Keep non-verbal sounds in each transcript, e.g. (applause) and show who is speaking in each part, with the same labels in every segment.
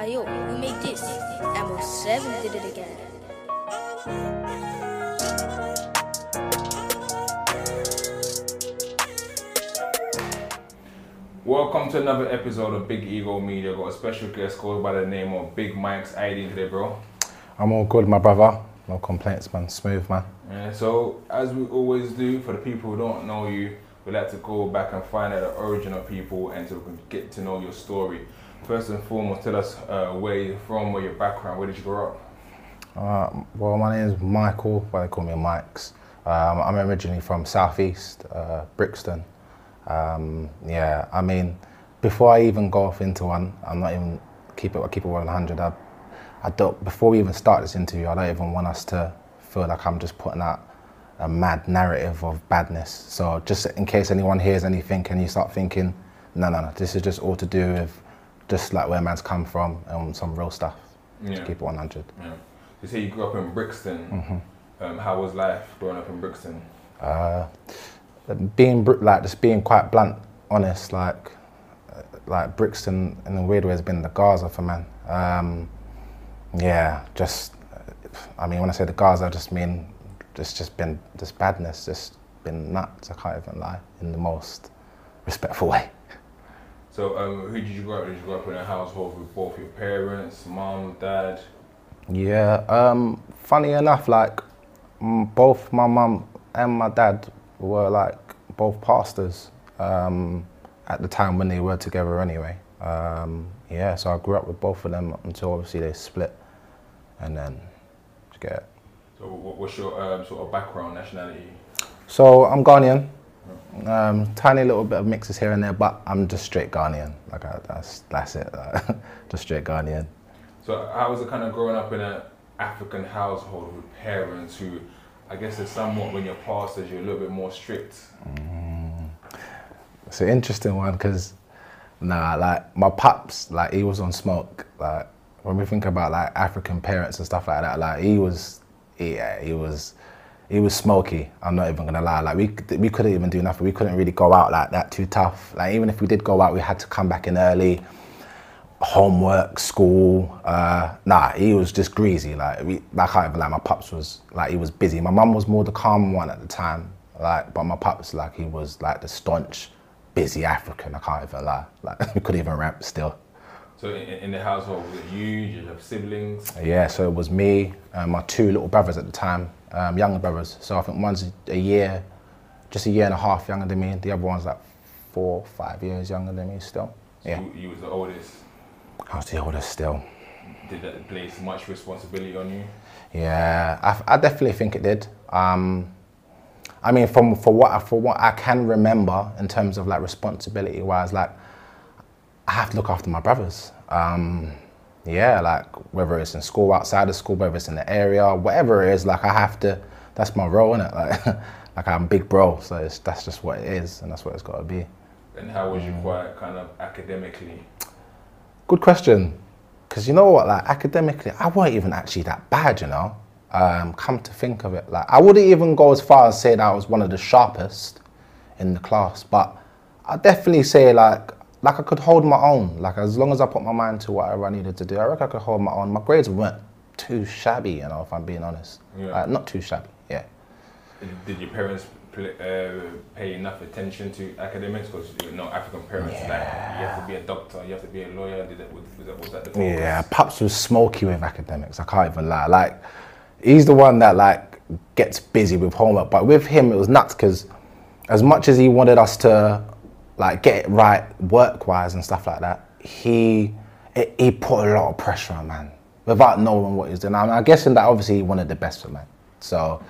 Speaker 1: Ayo, we made this. Ammo 7 did it again.
Speaker 2: Welcome to another episode of Big Ego Media. Got a special guest called by the name of Big Mike's ID today, bro.
Speaker 3: I'm all good, my brother. No complaints, man. Smooth, man.
Speaker 2: Yeah, so as we always do, for the people who don't know you, we like to go back and find out the origin of people and to get to know your story. First and foremost, tell us uh, where you're from, where your background, where did you grow up?
Speaker 3: Uh, well, my name is Michael, but they call me Mike's. Um, I'm originally from Southeast, uh, Brixton. Um, yeah, I mean, before I even go off into one, I'm not even keep it. I keep it 100. I, I don't. Before we even start this interview, I don't even want us to feel like I'm just putting out a mad narrative of badness. So just in case anyone hears anything and you start thinking, no, no, no, this is just all to do with just like where man's come from and some real stuff.
Speaker 2: Yeah.
Speaker 3: Just keep it 100.
Speaker 2: Yeah. You say you grew up in Brixton. Um, how was life growing up in Brixton?
Speaker 3: Uh, being like just being quite blunt, honest, like uh, like Brixton in a weird way has been the Gaza for man. Um, yeah, just I mean when I say the Gaza, I just mean it's just been just badness, just been nuts. I can't even lie in the most respectful way.
Speaker 2: So, um, who did you grow up? Did you grow up in a household with both your parents, mom, dad?
Speaker 3: Yeah, um, funny enough, like both my mum and my dad were like both pastors um, at the time when they were together anyway. Um, yeah, so I grew up with both of them until obviously they split, and then get it.
Speaker 2: So, what's your um, sort of background, nationality?
Speaker 3: So I'm Ghanaian. Um, tiny little bit of mixes here and there, but I'm just straight Ghanaian. Like I, that's that's it. (laughs) just straight Ghanaian.
Speaker 2: So how was it kind of growing up in an African household with parents who, I guess, is somewhat when you're pastors, you're a little bit more strict.
Speaker 3: It's an interesting one because, nah, like my pops, like he was on smoke. Like when we think about like African parents and stuff like that, like he was, yeah, he was, he was smoky. I'm not even gonna lie. Like we we couldn't even do nothing. We couldn't really go out like that too tough. Like even if we did go out, we had to come back in early. Homework, school. Uh, nah, he was just greasy. Like we, like I can't even lie. My pops was like he was busy. My mum was more the calm one at the time. Like, but my pops like he was like the staunch, busy African. I can't even lie. Like (laughs) we couldn't even rap still.
Speaker 2: So in, in the household, was it you? Did you have siblings?
Speaker 3: Yeah, so it was me and my two little brothers at the time, um, younger brothers. So I think one's a year, just a year and a half younger than me. The other one's like four, five years younger than me still.
Speaker 2: So
Speaker 3: Yeah,
Speaker 2: you, you was the oldest.
Speaker 3: I was the oldest still.
Speaker 2: Did that place much responsibility on you?
Speaker 3: Yeah, I, I definitely think it did. Um, I mean, from for what for what I can remember in terms of like responsibility wise, like I have to look after my brothers. Um, yeah, like whether it's in school, outside of school, whether it's in the area, whatever it is, like I have to. That's my role in it. (laughs) Like, like I'm big bro, so it's, that's just what it is, and that's what it's got to be.
Speaker 2: And how was you quite kind of academically?
Speaker 3: Good question. Because you know what, like academically, I weren't even actually that bad, you know. Um, come to think of it, like I wouldn't even go as far as saying I was one of the sharpest in the class, but I definitely say like like I could hold my own. Like as long as I put my mind to whatever I needed to do, I reckon I could hold my own. My grades weren't too shabby, you know, if I'm being honest.
Speaker 2: Yeah.
Speaker 3: Like, not too shabby, yeah.
Speaker 2: Did, your parents uh, pay enough attention to academics? Because you know African parents, like you have to be a doctor, you have to be a lawyer. Did that, was, that, was that the?
Speaker 3: Yeah, Pops was smoky with academics. I can't even lie. Like, he's the one that like gets busy with homework. But with him, it was nuts because as much as he wanted us to like get it right work-wise and stuff like that, he it, he put a lot of pressure on man without knowing what he's doing. I mean, I'm guessing that obviously he wanted the best for man. So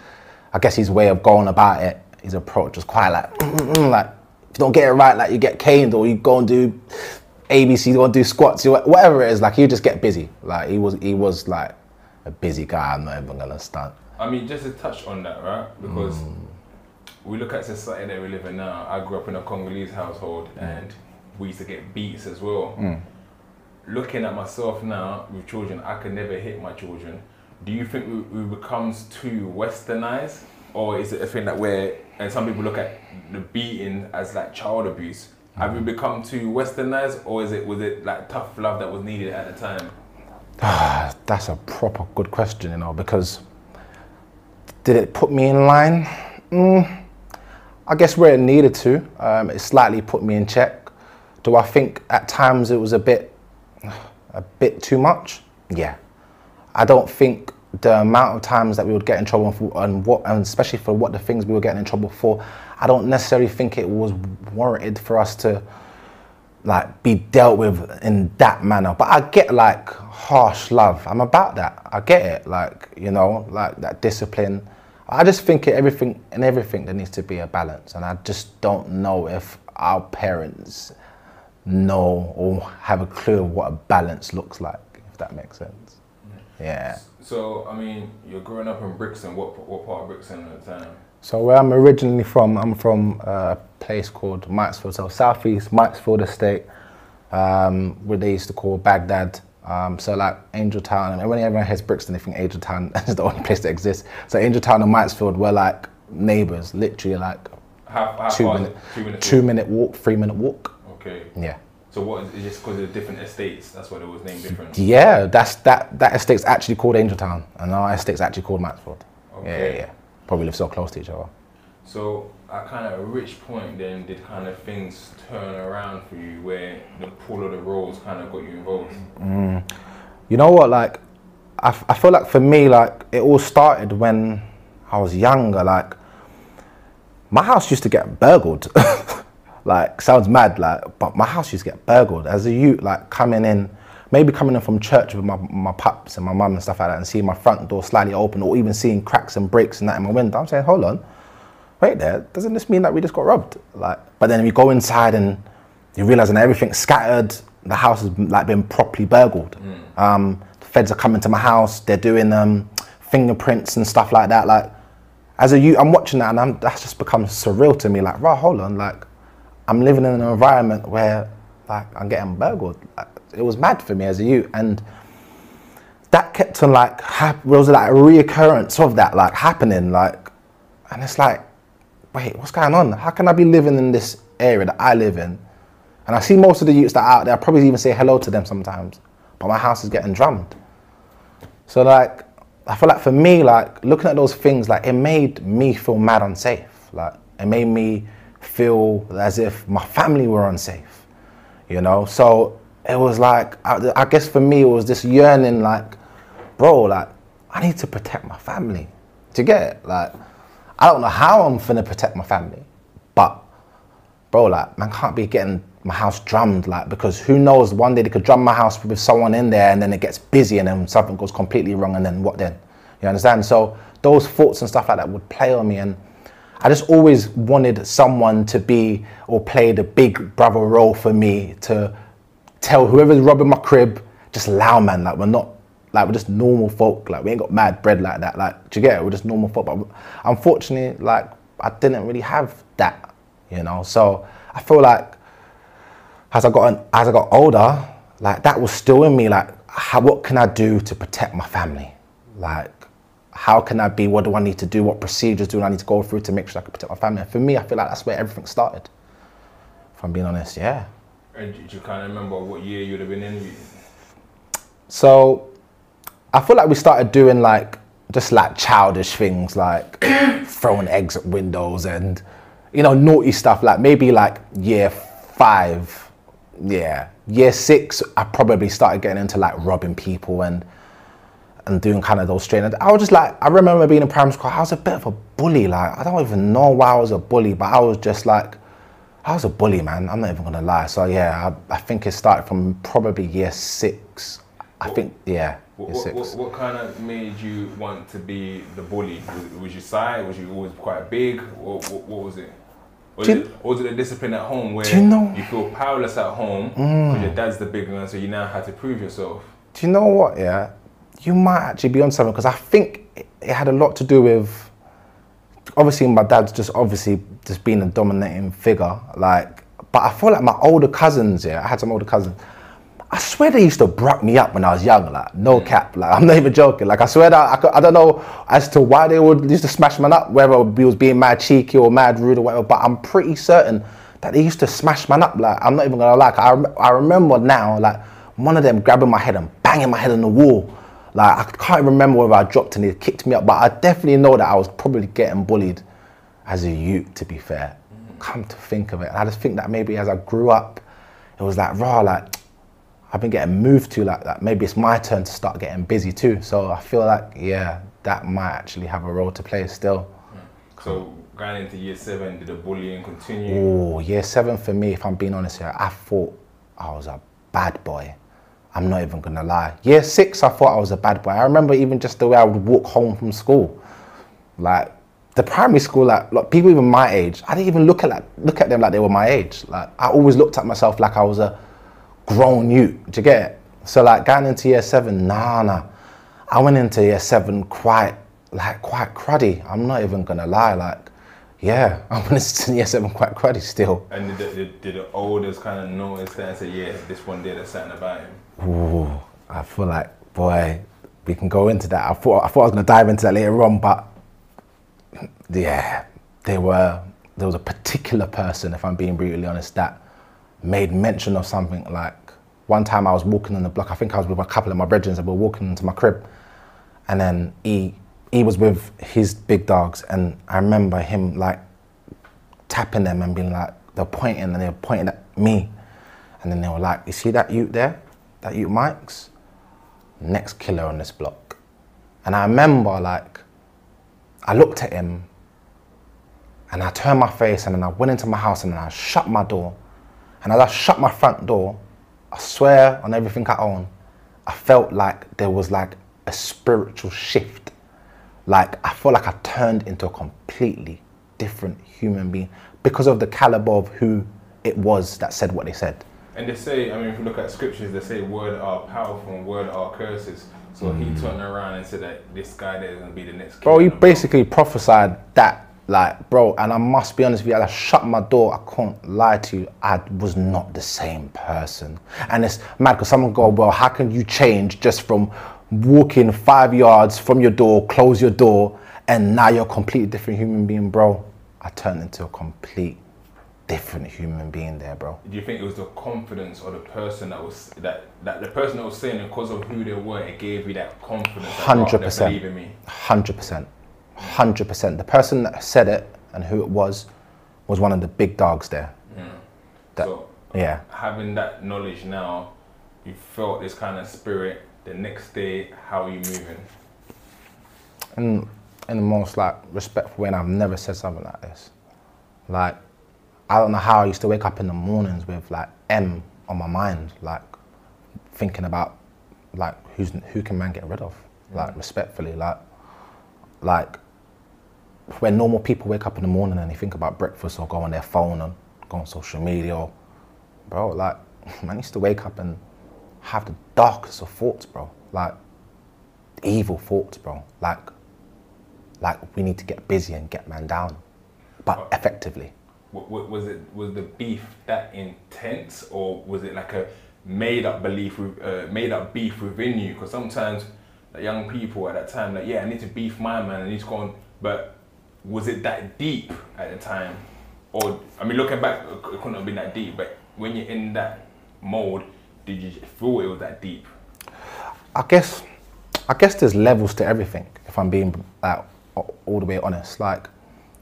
Speaker 3: I guess his way of going about it, his approach was quite like, "Mm, mm, mm," like if you don't get it right, like you get caned or you go and do ABC, you go and do squats, you- whatever it is. Like you just get busy. Like he was, he was like a busy guy. I'm not even gonna stunt.
Speaker 2: I mean, just to touch on that, right? Because we look at society that we live in now. I grew up in a Congolese household, mm. and we used to get beats as well. Mm. Looking at myself now with children, I could never hit my children. Do you think we, we becomes too westernized, or is it a thing that we're and some people look at the beating as like child abuse? Have we mm. become too westernized, or is it was it like tough love that was needed at the time?
Speaker 3: Ah, that's a proper good question, you know, because did it put me in line? Mm, I guess where it needed to. Um, it slightly put me in check. Do I think at times it was a bit, (sighs) a bit too much? Yeah. I don't think the amount of times that we would get in trouble for, and what, and especially for what the things we were getting in trouble for, I don't necessarily think it was warranted for us to like be dealt with in that manner. But I get like harsh love. I'm about that. I get it. Like you know, like that discipline. I just think everything and everything there needs to be a balance, and I just don't know if our parents know or have a clue of what a balance looks like. If that makes sense. Yeah.
Speaker 2: So, I mean, you're growing up in Brixton. What what part of Brixton at the time?
Speaker 3: So where I'm originally from, I'm from a place called Myatts Field, so southeast Myatts Field Estate, um, where they used to call Baghdad. Um, so like Angel Town, and when everyone hears Brixton, they think Angel Town (laughs) is the only place that exists. So Angel Town and Myatts Field were like neighbours, literally like
Speaker 2: How, how
Speaker 3: two minute.
Speaker 2: Two minutes.
Speaker 3: two minute walk, three minute walk.
Speaker 2: Okay.
Speaker 3: Yeah.
Speaker 2: So what is it just because of different estates? That's why it was named different.
Speaker 3: Yeah, that's that that estate's actually called Angel Town, and our estate's actually called Myatts Field. Yeah,
Speaker 2: Okay.
Speaker 3: yeah, yeah. Probably live so close to each other.
Speaker 2: So at kind of which point then did kind of things turn around for you where the pull of the roles kind of got you involved? Mm.
Speaker 3: You know what? Like, I, f- I feel like for me, like it all started when I was younger. Like, my house used to get burgled. (laughs) like, sounds mad, like, but my house used to get burgled as a youth. Like coming in, maybe coming in from church with my my pups and my mum and stuff like that, and seeing my front door slightly open, or even seeing cracks and breaks and that in my window. I'm saying, hold on, wait there. Doesn't this mean that we just got robbed? Like, but then we go inside and you realize that everything's scattered. The house has like been properly burgled. Um, the feds are coming to my house. They're doing um, fingerprints and stuff like that. Like, as a youth, I'm watching that and I'm, that's just become surreal to me. Like, right, hold on. Like, I'm living in an environment where like I'm getting burgled. Like, it was mad for me as a youth, and that kept on like hap- there was like a reoccurrence of that like happening. Like, and it's like, wait, what's going on? How can I be living in this area that I live in? And I see most of the youths that are out there. I probably even say hello to them sometimes, but my house is getting drummed. So like, I feel like for me, like looking at those things, like it made me feel mad unsafe. Like it made me feel as if my family were unsafe. You know, so it was like I, I guess for me it was this yearning, like, bro, like I need to protect my family. Do you get it? Like, I don't know how I'm finna protect my family, but bro, like, man can't be getting my house drummed, like, because who knows, one day they could drum my house with someone in there and then it gets busy and then something goes completely wrong and then what then? You understand? So those thoughts and stuff like that would play on me and I just always wanted someone to be or play the big brother role for me to tell whoever's robbing my crib, just allow man, like we're not like we're just normal folk, like we ain't got mad bread like that. Like, do you get it? We're just normal folk. But unfortunately, like I didn't really have that, you know. So I feel like as I got as I got older, like that was still in me. Like, how, what can I do to protect my family? Like, how can I be? What do I need to do? What procedures do I need to go through to make sure I can protect my family? And for me, I feel like that's where everything started. If I'm being honest, yeah.
Speaker 2: And do you kind of remember what year you'd have been in?
Speaker 3: So I feel like we started doing like just like childish things like (coughs) throwing eggs at windows and you know naughty stuff like maybe like year five. Yeah. Year six i probably started getting into like robbing people and and doing kind of those strange i was just like i remember being in primary school i was a bit of a bully like i don't even know why i was a bully but i was just like i was a bully man i'm not even gonna lie. So yeah i, I think it started from probably year six i think yeah
Speaker 2: What, what, what, what kind of made you want to be the bully? Was, was you shy? Was you always quite big? What, what, was it? Was it, or was it a discipline at home where
Speaker 3: you know- Mm.
Speaker 2: you feel powerless at home because your dad's the big one, so you now have to prove yourself?
Speaker 3: Do you know what? Yeah, you might actually be on something because I think it, it had a lot to do with. Obviously, my dad's just obviously just being a dominating figure. Like, but I feel like my older cousins. Yeah, I had some older cousins. I swear they used to bruck me up when I was young. Like, no cap. Like, I'm not even joking. Like, I swear that I, could, I don't know as to why they would used to smash man up, whether we was being mad cheeky or mad rude or whatever. But I'm pretty certain that they used to smash man up. Like, I'm not even gonna lie. I, I remember now, like, one of them grabbing my head and banging my head on the wall. Like I can't remember whether I dropped and he kicked me up, but I definitely know that I was probably getting bullied as a youth. To be fair, mm. come to think of it, and I just think that maybe as I grew up, it was like raw, like I've been getting moved to like that. Maybe it's my turn to start getting busy too. So I feel like yeah, that might actually have a role to play still.
Speaker 2: So going into year seven, did the bullying continue?
Speaker 3: Oh, year seven for me, if I'm being honest here, I thought I was a bad boy. I'm not even gonna lie. Year six, I thought I was a bad boy. I remember even just the way I would walk home from school. Like the primary school, like, like people even my age, I didn't even look at like, look at them like they were my age. Like I always looked at myself like I was a grown you get it? So like going into year seven, nah, nah. I went into year seven quite like quite cruddy. I'm not even gonna lie. Like, yeah, (laughs) I went into year seven quite cruddy still.
Speaker 2: And did the, did, did the elders kind of notice that and say, yeah, this one did a something about him?
Speaker 3: Ooh, I feel like, boy, we can go into that. I thought I thought I was gonna dive into that later on, but yeah, there were there was a particular person, if I'm being brutally honest, that made mention of something like one time I was walking on the block. I think I was with a couple of my brethren, and we were walking into my crib, and then he he was with his big dogs, and I remember him like tapping them and being like, they're pointing and they were pointing at me, and then they were like, "You see that you there? That you Mike's next killer on this block," and I remember like I looked at him and I turned my face and then I went into my house and then I shut my door. And as I shut my front door, I swear on everything I own, I felt like there was like a spiritual shift. Like I felt like I turned into a completely different human being because of the caliber of who it was that said what they said.
Speaker 2: And they say, I mean, if you look at scriptures, they say word are powerful and word are curses. So he turned around and said that this guy there is going to be the next
Speaker 3: Mm. Bro,
Speaker 2: king
Speaker 3: he
Speaker 2: of the block.
Speaker 3: basically prophesied that, like, bro, and I must be honest with you, I shut my door, I can't lie to you, I was not the same person. And it's mad because someone go, well, how can you change just from walking five yards from your door, close your door, and now you're a completely different human being, bro? I turned into a complete different human being there, bro.
Speaker 2: Do you think it was the confidence or the person that was that that the person that was saying it because of who they were, it gave you that confidence? that, "Right, they
Speaker 3: 100%.
Speaker 2: Believe in me.
Speaker 3: Hundred percent, hundred percent. The person that said it and who it was was one of the big dogs there. That-
Speaker 2: so
Speaker 3: Yeah,
Speaker 2: having that knowledge now, you felt this kind of spirit. The next day, how are you moving?
Speaker 3: in in the most like respectful way, and I've never said something like this. Like, I don't know how I used to wake up in the mornings with like M on my mind, like thinking about like who's who can man get rid of, like mm. respectfully, like like when normal people wake up in the morning and they think about breakfast or go on their phone and go on social media, or, bro, like (laughs) man used to wake up and have the darkest of thoughts, bro, like evil thoughts, bro, like like we need to get busy and get man down, but effectively.
Speaker 2: W- w- was it was the beef that intense, or was it like a made up belief, uh, made up beef within you? Because sometimes like, young people at that time, like, yeah, I need to beef my man, I need to go on. But was it that deep at the time, or I mean, looking back, it couldn't have been that deep. But when you're in that mode, did you feel it was that deep?
Speaker 3: I guess, I guess there's levels to everything. If I'm being like all the way honest, like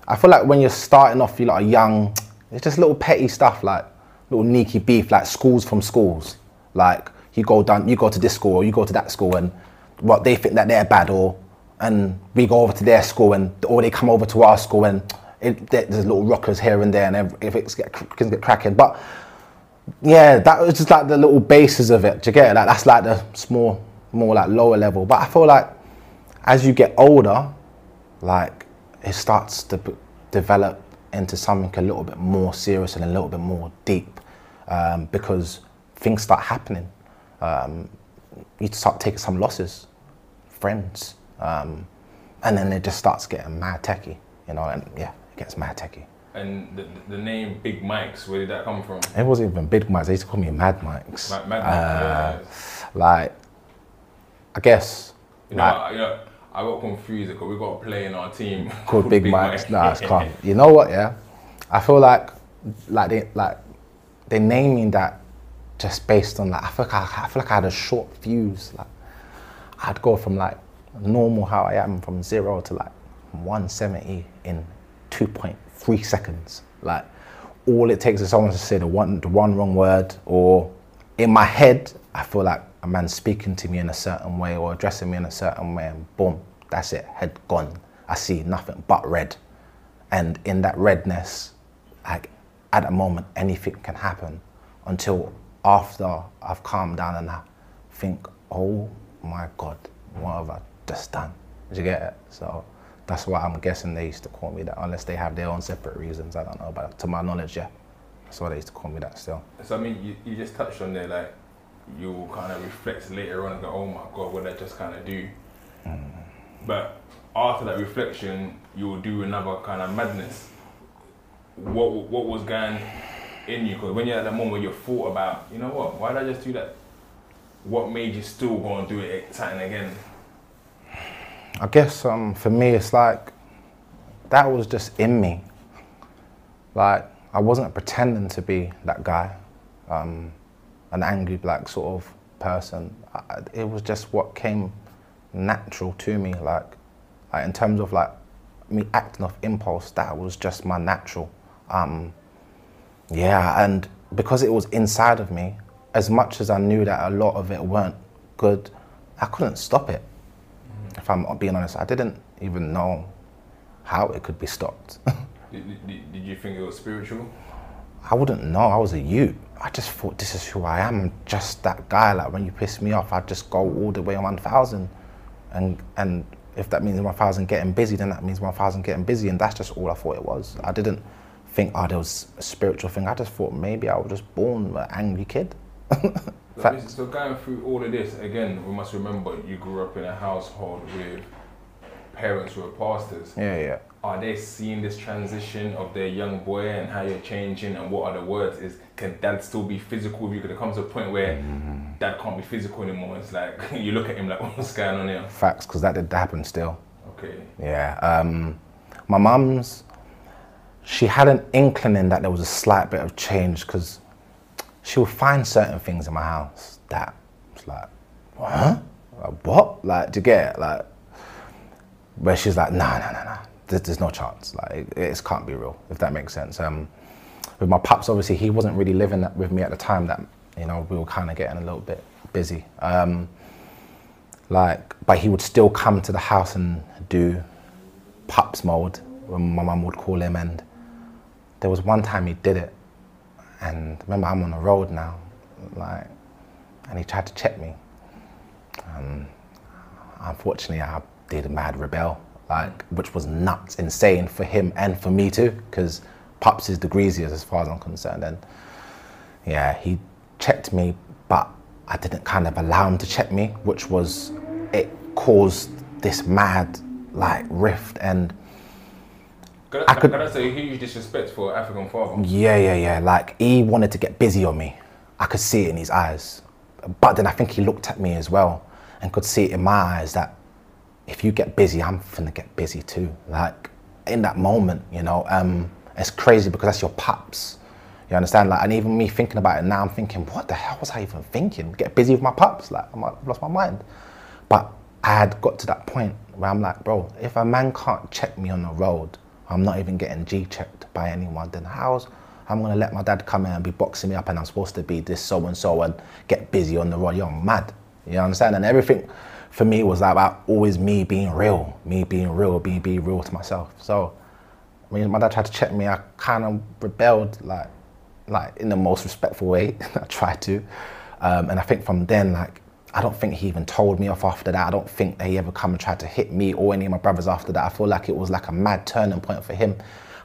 Speaker 3: I feel like when you're starting off, you're like a young. It's just little petty stuff like little sneaky beef, like schools from schools. Like you go down, you go to this school or you go to that school, and what they think that they're bad, or and we go over to their school, and or they come over to our school, and it, there's little rockers here and there, and if it's get, can get cracking, but yeah, that was just like the little bases of it. Do you get it? Like that's like the small, more like lower level. But I feel like as you get older, like it starts to develop into something a little bit more serious and a little bit more deep um, because things start happening. Um, you start taking some losses, friends, um, and then it just starts getting mad techie, you know. And yeah, it gets mad techie.
Speaker 2: And the, the name Big Mike's, where did that come from?
Speaker 3: It wasn't even big mics. They used to call me Mad Mics.
Speaker 2: Ma- Mad
Speaker 3: Uh,
Speaker 2: Mike's,
Speaker 3: like, I guess,
Speaker 2: You know,
Speaker 3: like,
Speaker 2: I, you know, I got confused because we got a player in our team (laughs)
Speaker 3: called Big, Mics.
Speaker 2: Mike.
Speaker 3: Nah, it's calm. (laughs) You know what? Yeah, I feel like, like they, like, they naming that just based on like I feel like I, I feel like I had a short fuse. Like I'd go from like normal how I am from zero to like 170 in 2.3 seconds. Like all it takes is someone to say the one the one wrong word or in my head I feel like a man speaking to me in a certain way or addressing me in a certain way and boom, that's it, head gone. I see nothing but red. And in that redness, like at a moment anything can happen until after I've calmed down and I think, oh my God, what have I just done? Did you get it? So that's why I'm guessing they used to call me that, unless they have their own separate reasons. I don't know, but to my knowledge, yeah, that's why they used to call me that still.
Speaker 2: So I mean, you, you just touched on there, like you kind of reflect later on and go, oh my god, what did I just kind of do? Hmm. But after that reflection, you will do another kind of madness. What what was going in you? Because when you're at that moment, where you thought about, you know what, why did I just do that? What made you still go and do it something again?
Speaker 3: I guess um, for me, it's like that was just in me. Like I wasn't pretending to be that guy, um, an angry black sort of person. I, it was just what came natural to me. Like, like in terms of like me acting off impulse, that was just my natural. Um, yeah, and because it was inside of me, as much as I knew that a lot of it weren't good, I couldn't stop it. If I'm being honest, I didn't even know how it could be stopped. (laughs)
Speaker 2: Did, did, did you think it was spiritual?
Speaker 3: I wouldn't know. I was a you. I just thought this is who I am. I'm just that guy. Like when you piss me off, I just go all the way on one thousand, and and if that means one thousand getting busy, then that means one thousand getting busy, and that's just all I thought it was. I didn't think oh there was a spiritual thing. I just thought maybe I was just born an angry kid. (laughs)
Speaker 2: So,
Speaker 3: Facts.
Speaker 2: so going through all of this again, we must remember you grew up in a household with parents who were pastors.
Speaker 3: Yeah, yeah.
Speaker 2: Are they seeing this transition of their young boy and how you're changing and what are the words? Is can dad still be physical with you? Could it come to a point where dad can't be physical anymore? It's like (laughs) you look at him like (laughs) what's going on here?
Speaker 3: Facts, because that did happen still.
Speaker 2: Okay.
Speaker 3: Yeah. Um, my mum's, she had an inkling that there was a slight bit of change because she would find certain things in my house that was like, what? Like, what? Like, you get it? Like, where she's like, nah, nah, nah, nah. There's, there's no chance. Like, it, it can't be real, if that makes sense. Um, with my pops, obviously, he wasn't really living with me at the time that, you know, we were kind of getting a little bit busy. Um, like, but he would still come to the house and do pups mode when my mum would call him. And there was one time he did it, and remember I'm on the road now, like, and he tried to check me. Um, unfortunately, I did a mad rebel, like, which was nuts, insane for him and for me too, because pups is the greasiest as far as I'm concerned. And yeah, he checked me, but I didn't kind of allow him to check me, which was it caused this mad like rift and
Speaker 2: Can I,
Speaker 3: I could-
Speaker 2: can I say huge disrespect for African father?
Speaker 3: yeah, yeah, yeah. Like he wanted to get busy on me. I could see it in his eyes. But then I think he looked at me as well and could see it in my eyes that if you get busy, I'm finna get busy too. Like in that moment, you know, um, it's crazy because that's your pups. You understand? Like, and even me thinking about it now, I'm thinking, what the hell was I even thinking? Get busy with my pups? Like, I'm- I've lost my mind. But I had got to that point where I'm like, bro, if a man can't check me on the road, I'm not even getting G checked by anyone, then how's I'm gonna let my dad come in and be boxing me up and I'm supposed to be this so and so and get busy on the road. You're mad. You understand? And everything for me was about always me being real, me being real, being being real to myself. So when my dad tried to check me, I kind of rebelled, like, like in the most respectful way. (laughs) I tried to, um, and I think from then, like, I don't think he even told me off after that. I don't think he ever come and tried to hit me or any of my brothers after that. I feel like it was like a mad turning point for him.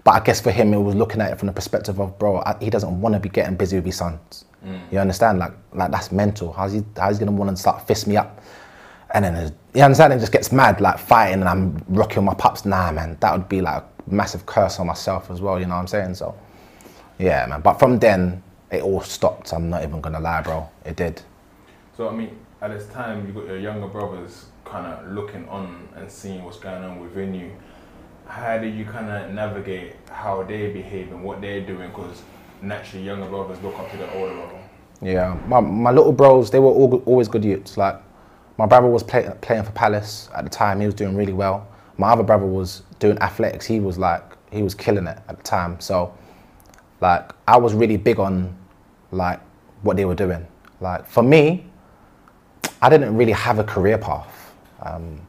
Speaker 3: But I guess for him, it was looking at it from the perspective of, bro, I, he doesn't want to be getting busy with his sons. Mm. You understand? Like, like that's mental. How's he? How's he gonna want to start fist me up? And then, uh, you understand? It just gets mad, like fighting, and I'm rocking my pups. Nah, man, that would be like a massive curse on myself as well. You know what I'm saying? So, yeah, man. But from then, it all stopped. I'm not even gonna lie, bro. It did.
Speaker 2: So I mean, at this time, you got your younger brothers kind of looking on and seeing what's going on within you. How do you kind of navigate how they behave and what they're doing? Because naturally, younger brothers look up to their older brother.
Speaker 3: Yeah, my, my little bros, they were all, always good youths. Like, my brother was play, playing for Palace at the time. He was doing really well. My other brother was doing athletics. He was like, he was killing it at the time. So, like, I was really big on, like, what they were doing. Like, for me, I didn't really have a career path. Um,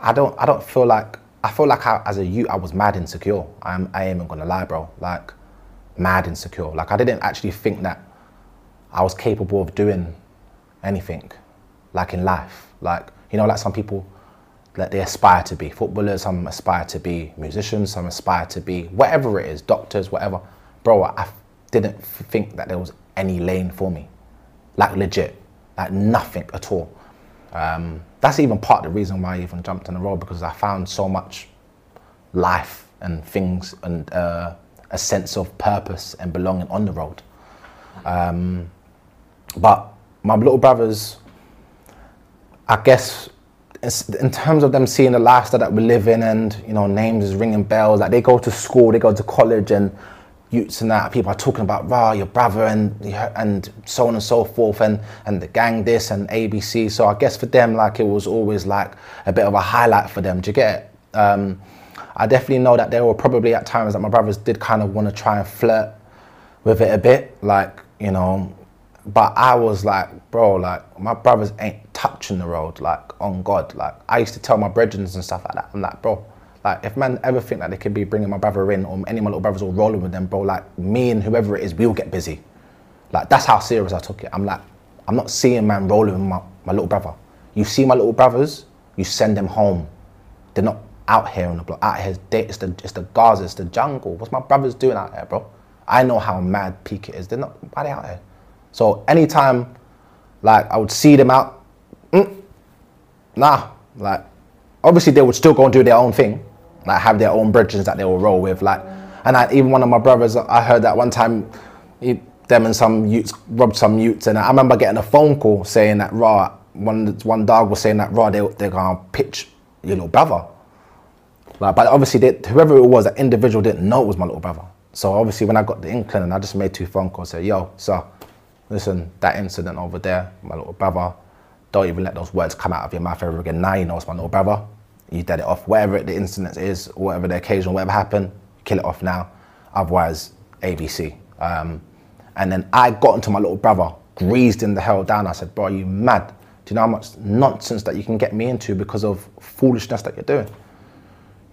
Speaker 3: I don't, I don't feel like, I feel like I, as a youth, I was mad insecure. I'm, I ain't gonna lie, bro. Like, mad insecure. Like, I didn't actually think that I was capable of doing anything, like in life. Like, you know, like some people, like they aspire to be footballers, some aspire to be musicians, some aspire to be whatever it is, doctors, whatever. Bro, I didn't think that there was any lane for me. Like legit, like nothing at all. Um, that's even part of the reason why I even jumped on the road because I found so much life and things and uh, a sense of purpose and belonging on the road. Um, but my little brothers, I guess, in terms of them seeing the lifestyle that we live in, and you know, names is ringing bells. Like they go to school, they go to college, and youths and that people are talking about, rah, your brother, and and so on and so forth, and and the gang this and ABC. So I guess for them, like it was always like a bit of a highlight for them. Do you get it? Um, I definitely know that there were probably at times that my brothers did kind of want to try and flirt with it a bit, like you know. But I was like, bro, like my brothers ain't touching the road, like on God. Like I used to tell my brethren and stuff like that. I'm like, bro, like if man ever think that they could be bringing my brother in or any of my little brothers or rolling with them, bro, like me and whoever it is, we'll get busy. Like that's how serious I took it. I'm like, I'm not seeing man rolling with my, my little brother. You see my little brothers, you send them home. They're not out here on the block. Out here, it's the it's the Gaza, it's the jungle. What's my brothers doing out there, bro? I know how mad peak it is. They're not why they out here. So anytime, like I would see them out, mm, nah, like obviously they would still go and do their own thing, like have their own bridges that they will roll with, like. And I, even one of my brothers, I heard that one time, he, them and some youths robbed some youths, and I remember getting a phone call saying that raw one one dog was saying that raw they they're gonna pitch your little brother. Like, but obviously, they, whoever it was, that individual didn't know it was my little brother. So obviously, when I got the inkling, and I just made two phone calls, say, "Yo, sir, listen, that incident over there, my little brother, don't even let those words come out of your mouth ever again. Now you know it's my little brother. You dead it off. Whatever the incident is, whatever the occasion, whatever happened, kill it off now. Otherwise, ABC. Um, and then I got into my little brother, greased him the hell down. I said, bro, are you mad? Do you know how much nonsense that you can get me into because of foolishness that you're doing?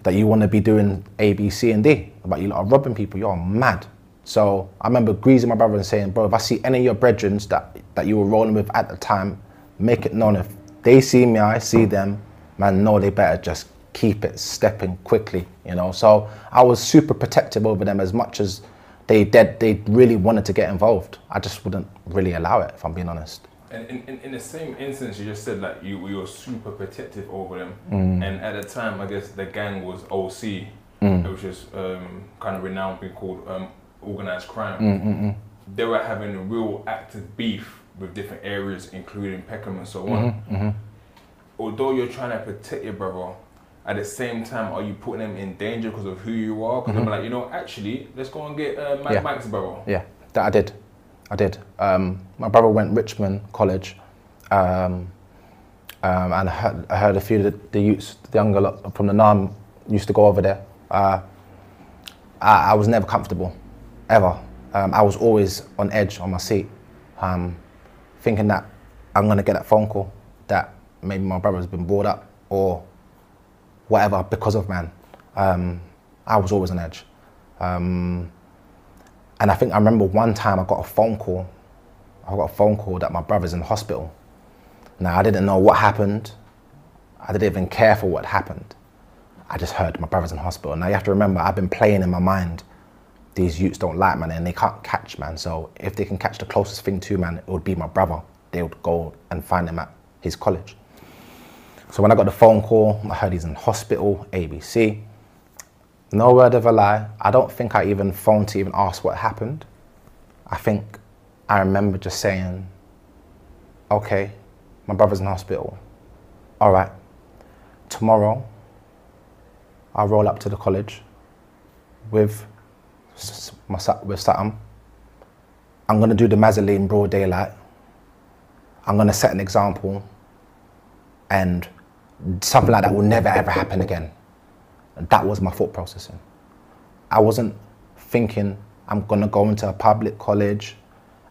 Speaker 3: That you want to be doing A, B, C, and D. But you lot are robbing people, you're mad. So I remember greasing my brother and saying, bro, if I see any of your brethren that, that you were rolling with at the time, make it known. If they see me, I see them, man, no, they better just keep it stepping quickly, you know. So I was super protective over them as much as they did, they really wanted to get involved. I just wouldn't really allow it, if I'm being honest.
Speaker 2: And in, in, in the same instance, you just said like you, you were super protective over them,
Speaker 3: Mm.
Speaker 2: and at the time, I guess the gang was OC,
Speaker 3: Mm.
Speaker 2: which is um, kind of renowned, being called um, organized crime.
Speaker 3: Mm,
Speaker 2: They were having a real active beef with different areas, including Peckham and so on.
Speaker 3: Mm-hmm,
Speaker 2: Although you're trying to protect your brother, at the same time, are you putting them in danger because of who you are? Because I'm like, you know, actually, let's go and get uh,
Speaker 3: Mm-hmm. Yeah.
Speaker 2: Mike's brother.
Speaker 3: Yeah, that I did. I did. Um, my brother went Richmond College, um, um, and I heard, I heard a few of the, the youths, the younger lot from the NAM, used to go over there. Uh, I, I was never comfortable, ever. Um, I was always on edge on my seat, um, thinking that I'm gonna get that phone call that maybe my brother's been brought up or whatever because of man. Um, I was always on edge. Um, and I think I remember one time I got a phone call. I got a phone call that my brother's in hospital. Now I didn't know what happened. I didn't even care for what happened. I just heard my brother's in hospital. Now you have to remember, I've been playing in my mind. These youths don't like man, and they can't catch man. So if they can catch the closest thing to man, it would be my brother. They would go and find him at his college. So when I got the phone call, I heard he's in hospital, ABC. No word of a lie. I don't think I even phoned to even ask what happened. I think I remember just saying, okay, my brother's in hospital. All right, tomorrow I'll roll up to the college with, my, with Satam I'm gonna do the Mazzolini in broad daylight. I'm gonna set an example, and something like that will never ever happen again. And that was my thought processing. I wasn't thinking I'm gonna go into a public college.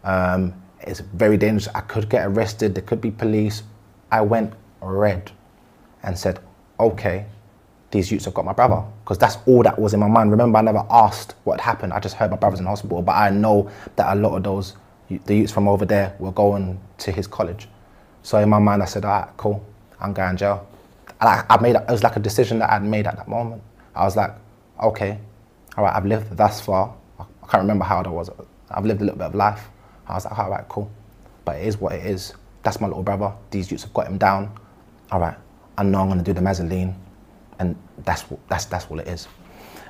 Speaker 3: Um, it's very dangerous. I could get arrested. There could be police. I went red and said, okay, these youths have got my brother. Because that's all that was in my mind. Remember, I never asked what happened. I just heard my brother's in hospital. But I know that a lot of those, the youths from over there, were going to his college. So in my mind, I said, all right, cool, I'm going to jail. And I, I made, it was like a decision that I'd made at that moment. I was like, okay, all right, I've lived thus far. I can't remember how old I was. I've lived a little bit of life. I was like, all right, cool. But it is what it is. That's my little brother. These youths have got him down. All right, I know I'm going to do the Mazzolini, and that's that's that's all it is.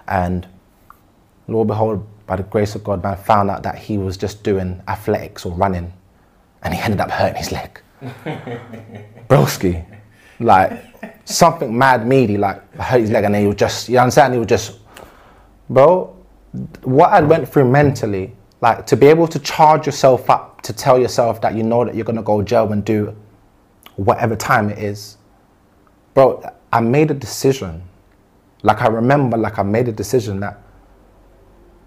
Speaker 3: And lo and behold, by the grace of God, man, found out that he was just doing athletics or running, and he ended up hurting his leg. (laughs) Broski, like something mad meaty, like hurt his leg, and he was just, you understand? He was just, bro. What I went through mentally, like to be able to charge yourself up to tell yourself that you know that you're gonna go jail and do whatever time it is, bro. I made a decision. Like I remember, like I made a decision that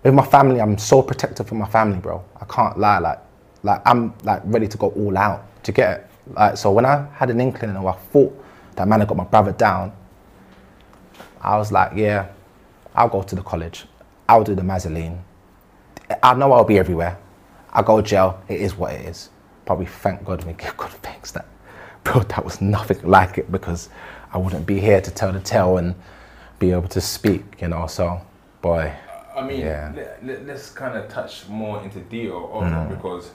Speaker 3: with my family, I'm so protective for my family, bro. I can't lie. Like, like I'm like ready to go all out to get it. Like, so when I had an inkling or I thought that man had got my brother down, I was like, yeah, I'll go to the college. I'll do the Mazzolini. I know I'll be everywhere. I go to jail. It is what it is. Probably thank God we give God (laughs) thanks that, bro, that was nothing like it because I wouldn't be here to tell the tale and be able to speak, you know. So, boy,
Speaker 2: I mean,
Speaker 3: Yeah.
Speaker 2: let, let's kind of touch more into detail of that mm. because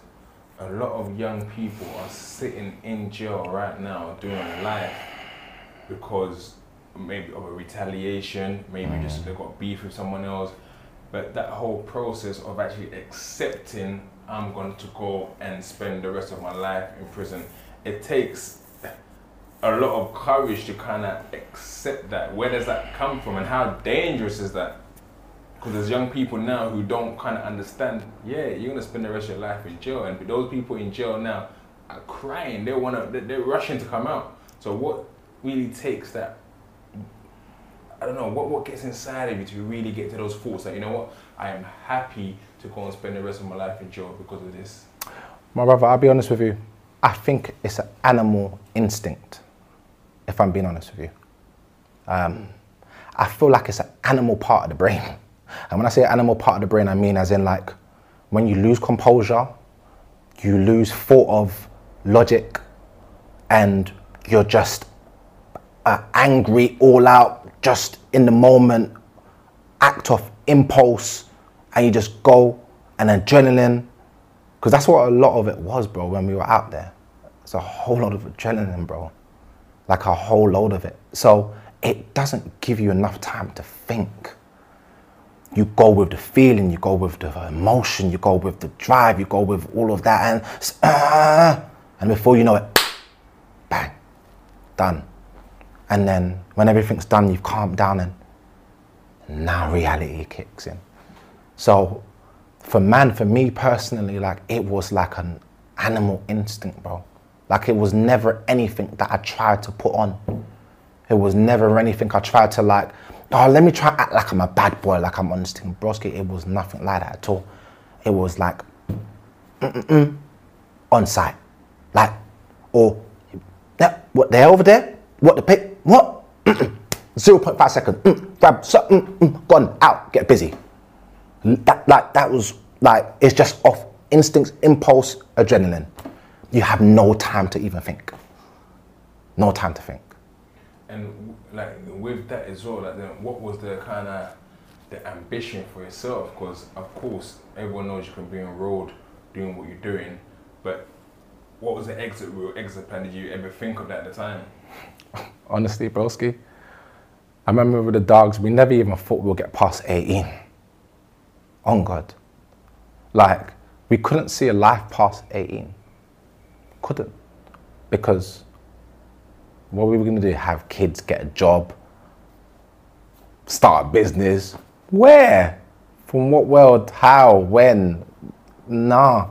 Speaker 2: a lot of young people are sitting in jail right now doing life because maybe of a retaliation, maybe mm. just they got beef with someone else. But that whole process of actually accepting I'm going to go and spend the rest of my life in prison, it takes a lot of courage to kind of accept that. Where does that come from, and how dangerous is that? Because there's young people now who don't kind of understand. Yeah, you're gonna spend the rest of your life in jail, and those people in jail now are crying. They wanna, they- they're rushing to come out. So what really takes that? I don't know what what gets inside of you to really get to those thoughts that you know what I am happy to go and spend the rest of my life in jail because of this.
Speaker 3: my brother, I'll be honest with you. I think it's an animal instinct, if I'm being honest with you. Um, I feel like it's an animal part of the brain. (laughs) And when I say animal part of the brain, I mean as in like when you lose composure, you lose thought of logic, and you're just uh, angry, all out, just in the moment, act of impulse, and you just go and adrenaline, because that's what a lot of it was, bro, when we were out there. It's a whole lot of adrenaline, bro. Like a whole load of it. So it doesn't give you enough time to think. You go with the feeling, you go with the emotion, you go with the drive, you go with all of that, and ah, (clears throat) and before you know it, bang, done. And then when everything's done, you've calmed down, and now reality kicks in. So for man, for me personally, like it was like an animal instinct, bro. Like it was never anything that I tried to put on. It was never anything I tried to like, oh, let me try act like I'm a bad boy, like I'm on thing. Broski, it was nothing like that at all. It was like, mm-mm-mm, on site. Like, or, yeah, what, they're over there? What, the pick? What? (clears throat) 0.5 seconds. Mm, grab something, mm, mm, gone, out, get busy. That, like, that was like, it's just off instincts, impulse, adrenaline. You have no time to even think. No time to think.
Speaker 2: And like with that as well, like then what was the kind of the ambition for yourself? Because of course everyone knows you can be enrolled doing what you're doing, but what was the exit route, exit plan? Did you ever think of that at the time?
Speaker 3: Honestly, broski. I remember with the dogs, we never even thought we'll get past 18. On God. Like, we couldn't see a life past 18. Couldn't. Because what were we going to do, have kids, get a job, start a business. Where? From what world? How? When? Nah.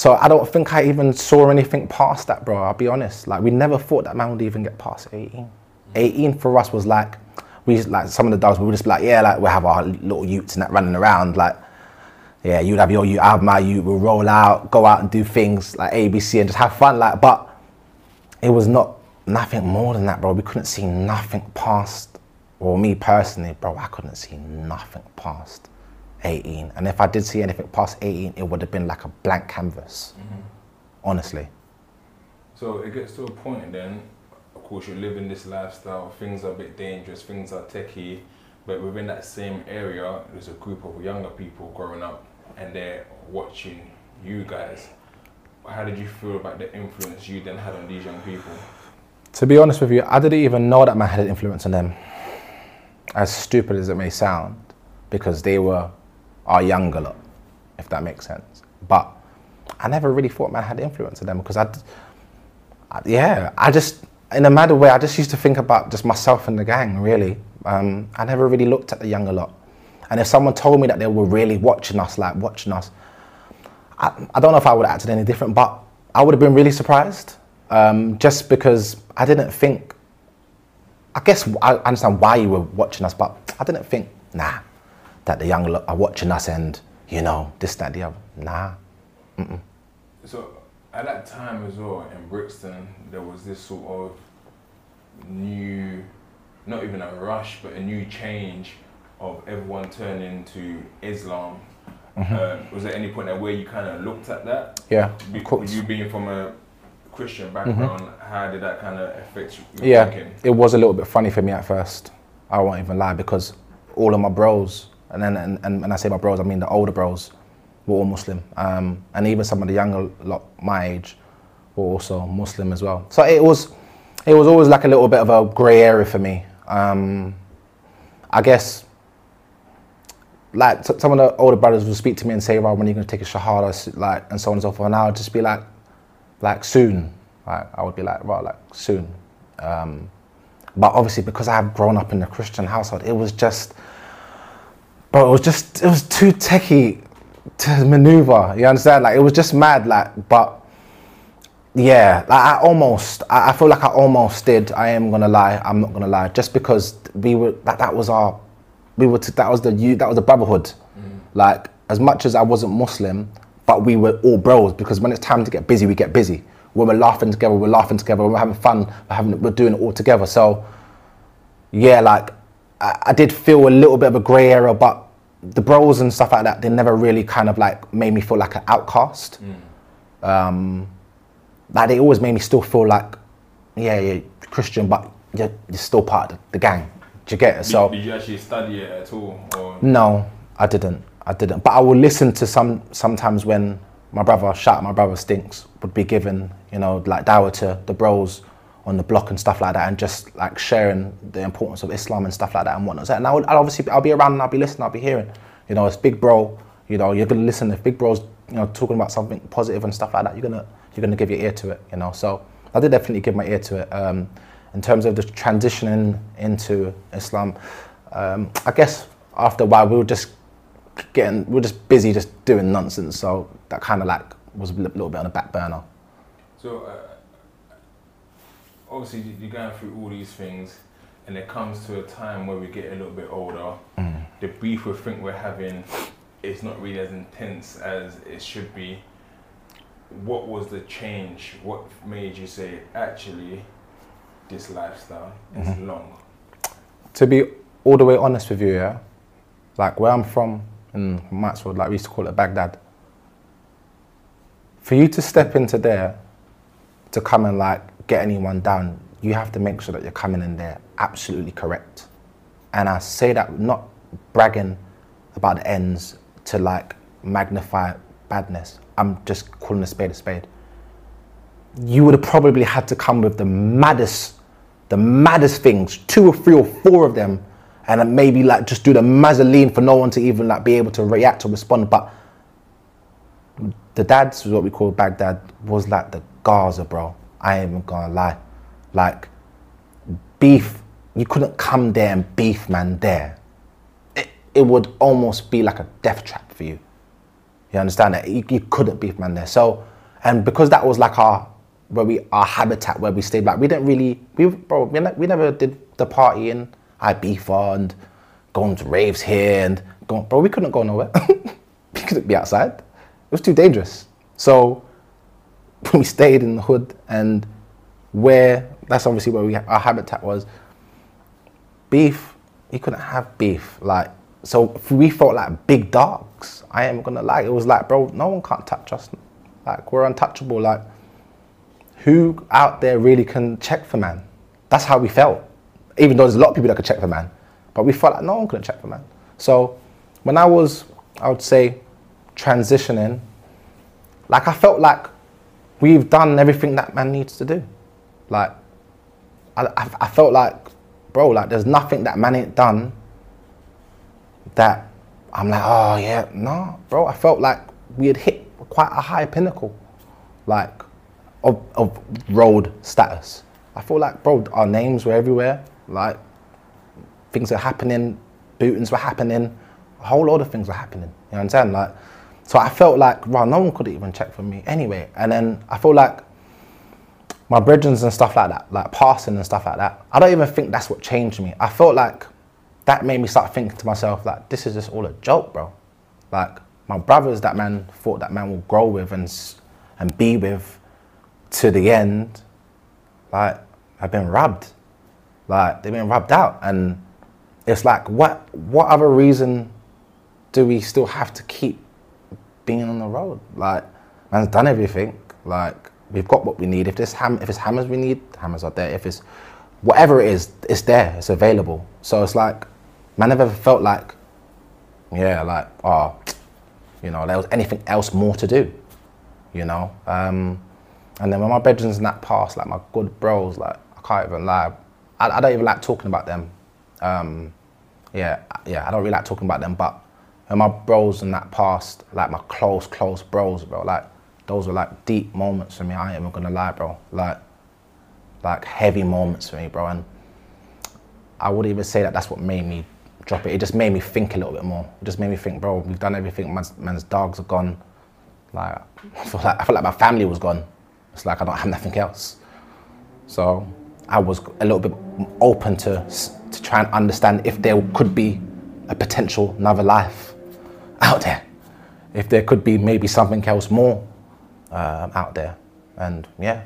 Speaker 3: So I don't think I even saw anything past that, bro. I'll be honest. Like we never thought that man would even get past 18. 18 for us was like we like some of the dogs we would just like, yeah, like we have our little utes and that running around. Like, yeah, you'd have your youth, I have my youth, we'll roll out, go out and do things like ABC and just have fun. Like, but it was not nothing more than that, bro. We couldn't see nothing past, or me personally, bro, I couldn't see nothing past 18. And if I did see anything past 18, it would have been like a blank canvas. Mm-hmm. Honestly.
Speaker 2: So it gets to a point then, of course, you're living this lifestyle, things are a bit dangerous, things are techie, but within that same area, there's a group of younger people growing up and they're watching you guys. How did you feel about the influence you then had on these young people?
Speaker 3: To be honest with you, I didn't even know that man had an influence on them. As stupid as it may sound, because they were our younger lot, if that makes sense. But I never really thought man had influence on them because I, I, yeah, I just, in a mad way, I just used to think about just myself and the gang, really. Um, I never really looked at the younger lot. And if someone told me that they were really watching us, like watching us, I, I don't know if I would have acted any different, but I would have been really surprised. Um, just because I didn't think, I guess I understand why you were watching us, but I didn't think, nah, that the young are watching us and, you know, this, that, the other. Nah.
Speaker 2: So at that time as well in Brixton, there was this sort of new, not even a rush, but a new change of everyone turning to Islam. Uh, was there any point there where you kind of looked at that?
Speaker 3: Yeah,
Speaker 2: Be-. You being from a Christian background, how did that kind of affect your
Speaker 3: Yeah,
Speaker 2: thinking?
Speaker 3: it was a little bit funny for me at first. I won't even lie because all of my bros, and then and, and when I say my bros, I mean the older bros, were all Muslim, um, and even some of the younger lot my age were also Muslim as well. So it was, it was always like a little bit of a grey area for me. Um, I guess. Like some of the older brothers would speak to me and say, "Well, when are you going to take a shahada?" Like and so on and so forth. And I would just be like, like soon. Like I would be like, well, like soon. Um, but obviously, because I have grown up in a Christian household, it was just, bro, it was just, it was too techie to maneuver. You understand? Like it was just mad. Like, but yeah, like I almost, I, I feel like I almost did. I am gonna lie. I'm not gonna lie. Just because we were, that, that was our, we were, t- that was the you, that was the brotherhood. Mm. Like as much as I wasn't Muslim, but we were all bros because when it's time to get busy, we get busy. When we're laughing together, we're laughing together. When we're having fun, we're having, we're doing it all together. So yeah, like I, I did feel a little bit of a grey area, but the bros and stuff like that, they never really kind of like made me feel like an outcast. Um, like they always made me still feel like, yeah, yeah, Christian, but you're, you're still part of the, the gang. Do you get it?
Speaker 2: Did,
Speaker 3: So
Speaker 2: did you actually study it at all? Or
Speaker 3: no, I didn't. I didn't. But I will listen to some sometimes when my brother, shout out my brother Stinks, would be given, you know, like dawah to the bros on the block and stuff like that, and just like sharing the importance of Islam and stuff like that and whatnot. And I would, I'll obviously, I'll be around and I'll be listening, I'll be hearing. You know, it's big bro. You know, you're gonna listen. If big bro's, you know, talking about something positive and stuff like that, you're gonna, you're gonna give your ear to it. You know, so I did definitely give my ear to it. Um, in terms of the transitioning into Islam, um, I guess after a while we were just getting we were just busy just doing nonsense so that kind of like was a little bit on the back burner
Speaker 2: So, uh, obviously, you- you're going through all these things, and it comes to a time where we get a little bit older. Mm. The beef we think we're having is not really as intense as it should be. What was the change? What made you say, actually, this lifestyle is mm-hmm. long?
Speaker 3: to be all the way honest with you yeah like where i'm from in Myatts Field, like we used to call it baghdad for you to step into there to come and like get anyone down you have to make sure that you're coming in there absolutely correct and i say that not bragging about the ends to like magnify badness i'm just calling a spade a spade you would have probably had to come with the maddest, the maddest things, two or three or four of them, and maybe like just do the mazzoline for no one to even like be able to react or respond. But the dads, was what we call Baghdad, was like the Gaza, bro. I ain't gonna lie. Like beef, you couldn't come there and beef man there. It, it would almost be like a death trap for you. You understand that you, you couldn't beef man there. So, and because that was like our where we our habitat where we stayed, like we didn't really we bro we, ne- we never did the partying. I beef and going to raves here and going, bro. We couldn't go nowhere. (laughs) we couldn't be outside. It was too dangerous. So we stayed in the hood and where that's obviously where we our habitat was. Beef, you couldn't have beef. Like so, we felt like big dogs. I am gonna lie. It was like, bro, no one can't touch us. Like we're untouchable. Like who out there really can check for man? That's how we felt. Even though there's a lot of people that could check for man, but we felt like no one could check for man. So when I was, I would say, transitioning, like I felt like we've done everything that man needs to do. Like I, I, felt like, bro, like there's nothing that man ain't done that I'm like, oh yeah, no, bro. I felt like we had hit quite a high pinnacle, like of, of road status. I feel like, bro, our names were everywhere. Like things are happening, bootings were happening, a whole lot of things were happening. You know what I'm saying? Like, so I felt like, bro, no one could even check for me anyway. And then I feel like my brethren and stuff like that, like passing and stuff like that, I don't even think that's what changed me. I felt like that made me start thinking to myself, like, this is just all a joke, bro. Like, my brothers that man thought that man will grow with and, and be with to the end, like, have been robbed. Like, they've been robbed out. And it's like, what, what other reason do we still have to keep being on the road? Like, man's done everything. Like, we've got what we need. If this ham, if it's hammers we need, hammers are there. If it's whatever it is, it's there. It's available. So it's like, man, never felt like, yeah, like, oh, you know, there was anything else more to do, you know. Um, and then when my bedrooms in that past, like my good bros, like I can't even lie, I, I don't even like talking about them. Um, yeah, yeah, I don't really like talking about them, but when my bros in that past, like my close, close bros, bro, like those were like deep moments for me. I ain't even gonna lie, bro. Like, like heavy moments for me, bro. And I wouldn't even say that that's what made me drop it. It just made me think a little bit more. It just made me think, bro, we've done everything. Man's, man's dogs are gone. Like, (laughs) I feel like I feel like my family was gone. It's like I don't have nothing else. So I was a little bit open to to try and understand if there could be a potential another life out there. If there could be maybe something else more um, out there. And yeah,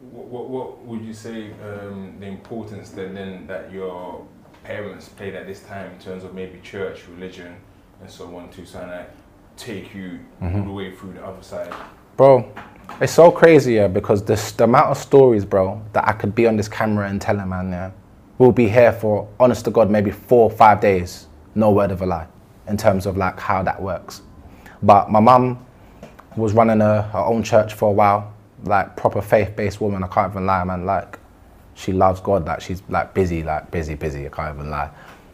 Speaker 2: What, what, what would you say um, the importance then, then that your parents played at this time in terms of maybe church, religion, and so on to kind of take you all the way through the other side?
Speaker 3: Bro, it's so crazy, yeah, because this, the amount of stories, bro, that I could be on this camera and tell a man, yeah, we'll be here for, honest to God, maybe four or five days, no word of a lie, in terms of like how that works. But my mum was running a, her own church for a while, like proper faith-based woman, I can't even lie, man, like, she loves God, like she's like busy, like busy, busy, I can't even lie.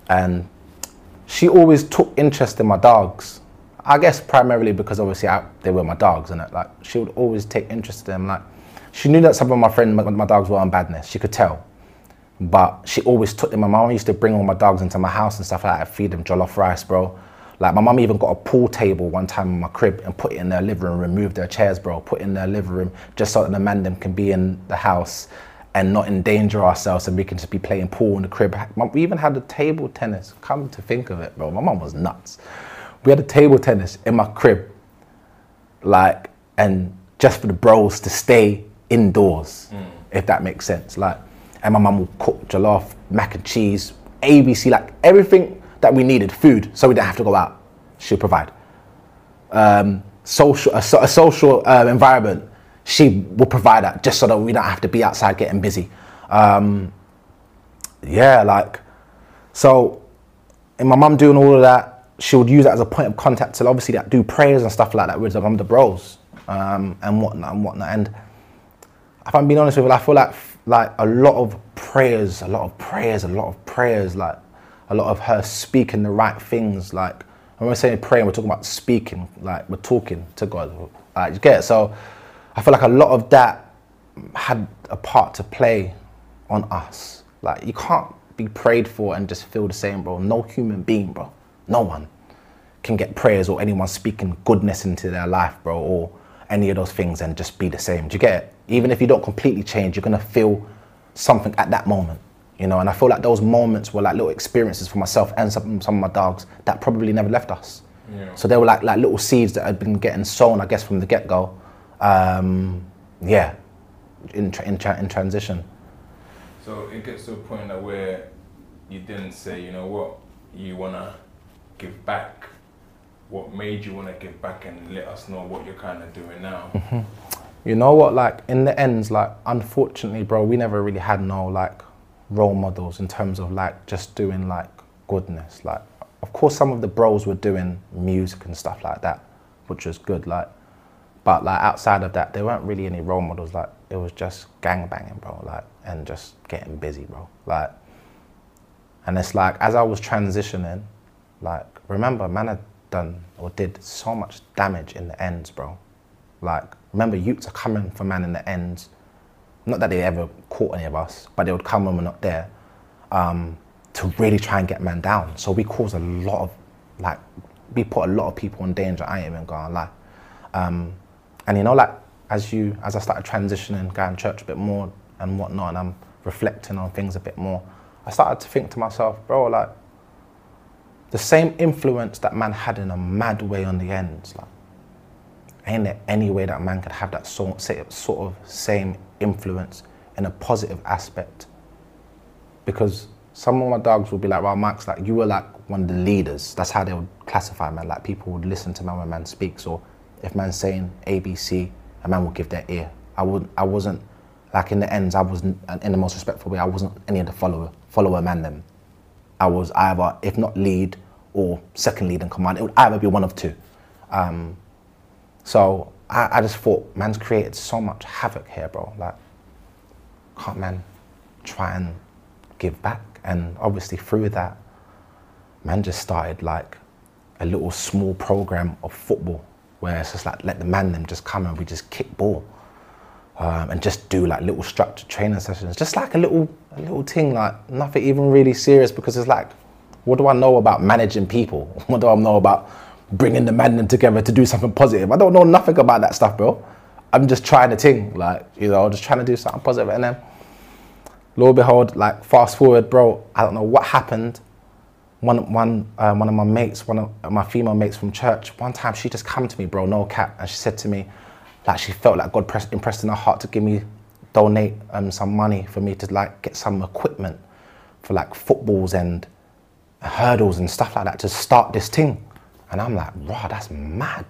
Speaker 3: And she always took interest in my dogs. I guess primarily because obviously I, they were my dogs, and like she would always take interest in them. Like she knew that some of my friends, my, my dogs were on badness. She could tell, but she always took them. My mum used to bring all my dogs into my house and stuff like that. Feed them jollof rice, bro. Like my mum even got a pool table one time in my crib and put it in their living room, removed their chairs, bro, put it in their living room just so that the man them can be in the house and not endanger ourselves and we can just be playing pool in the crib. We even had a table tennis. Come to think of it, bro, my mum was nuts. We had a table tennis in my crib, like, and just for the bros to stay indoors, mm. if that makes sense. Like, and my mum would cook jollof, mac and cheese, ABC, like everything that we needed, food, so we didn't have to go out. She'll provide um, social a, a social um, environment, she will provide that just so that we don't have to be outside getting busy. Um, yeah, like so. And my mum doing all of that, she would use that as a point of contact to obviously that do prayers and stuff like that with the, um, the bros um, and whatnot and whatnot. And if I'm being honest with you, I feel like like a lot of prayers, a lot of prayers, a lot of prayers, like a lot of her speaking the right things. Like when we're saying praying, we're talking about speaking, like we're talking to God. Like you get it? So I feel like a lot of that had a part to play on us. Like you can't be prayed for and just feel the same, bro. No human being, bro. No one can get prayers or anyone speaking goodness into their life, bro, or any of those things and just be the same. Do you get it? Even if you don't completely change, you're gonna feel something at that moment. You know, and I feel like those moments were like little experiences for myself and some, some of my dogs that probably never left us.
Speaker 2: Yeah.
Speaker 3: So they were like like little seeds that had been getting sown, I guess, from the get go. Um, yeah, in, tra- in, tra- in transition.
Speaker 2: So it gets to a point that where you didn't say, you know what, you wanna give back. What made you wanna give back and let us know what you're kind of doing now? Mm-hmm.
Speaker 3: You know what? Like in the ends, like unfortunately, bro, we never really had no like role models in terms of like just doing like goodness. Like, of course, some of the bros were doing music and stuff like that, which was good. Like, but like outside of that, there weren't really any role models. Like, it was just gang banging, bro. Like, and just getting busy, bro. Like, and it's like as I was transitioning, like remember, man had done or did so much damage in the ends, bro. Like remember, youths are coming for man in the ends. Not that they ever caught any of us, but they would come when we're not there um, to really try and get man down. So we caused a lot of like we put a lot of people in danger. I ain't even gonna lie. Um, and you know, like as you as I started transitioning, going to church a bit more and whatnot, and I'm reflecting on things a bit more, I started to think to myself, bro, like the same influence that man had in a mad way on the ends, like ain't there any way that man could have that sort, sort of same influence in a positive aspect? Because some of my dogs would be like, well, Max, like you were like one of the leaders. That's how they would classify man. Like people would listen to man when man speaks, or if man's saying ABC, a man would give their ear. I would, I wasn't like in the ends. I wasn't in the most respectful way. I wasn't any of the follower follower man them. I was either, if not lead or second lead in command. It would either be one of two. Um, so I, I just thought, man's created so much havoc here, bro. Like, can't man try and give back? And obviously through that, man just started like a little small program of football where it's just like let the man them just come and we just kick ball. Um, and just do like little structured training sessions, just like a little a little thing, like nothing even really serious because it's like, what do I know about managing people? (laughs) What do I know about bringing the man together to do something positive? I don't know nothing about that stuff, bro. I'm just trying a thing, like you know, I'm just trying to do something positive, and then, lo and behold, like fast forward, bro. I don't know what happened. One one uh, one of my mates, one of my female mates from church, one time she just come to me, bro, no cap, and she said to me, like she felt like God pressed, impressed in her heart to give me donate um, some money for me to like get some equipment for like footballs and hurdles and stuff like that to start this thing. And I'm like, wow, that's mad.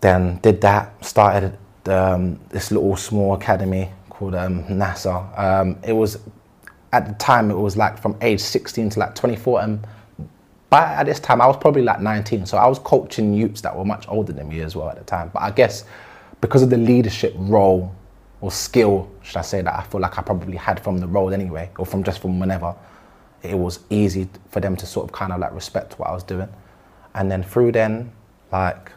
Speaker 3: Then did that, started um, this little small academy called um, NASA. Um, it was at the time it was like from age 16 to like 24 and by at this time I was probably like 19 so I was coaching youths that were much older than me as well at the time but I guess because of the leadership role or skill should I say that I feel like I probably had from the role anyway or from just from whenever it was easy for them to sort of kind of like respect what I was doing and then through then like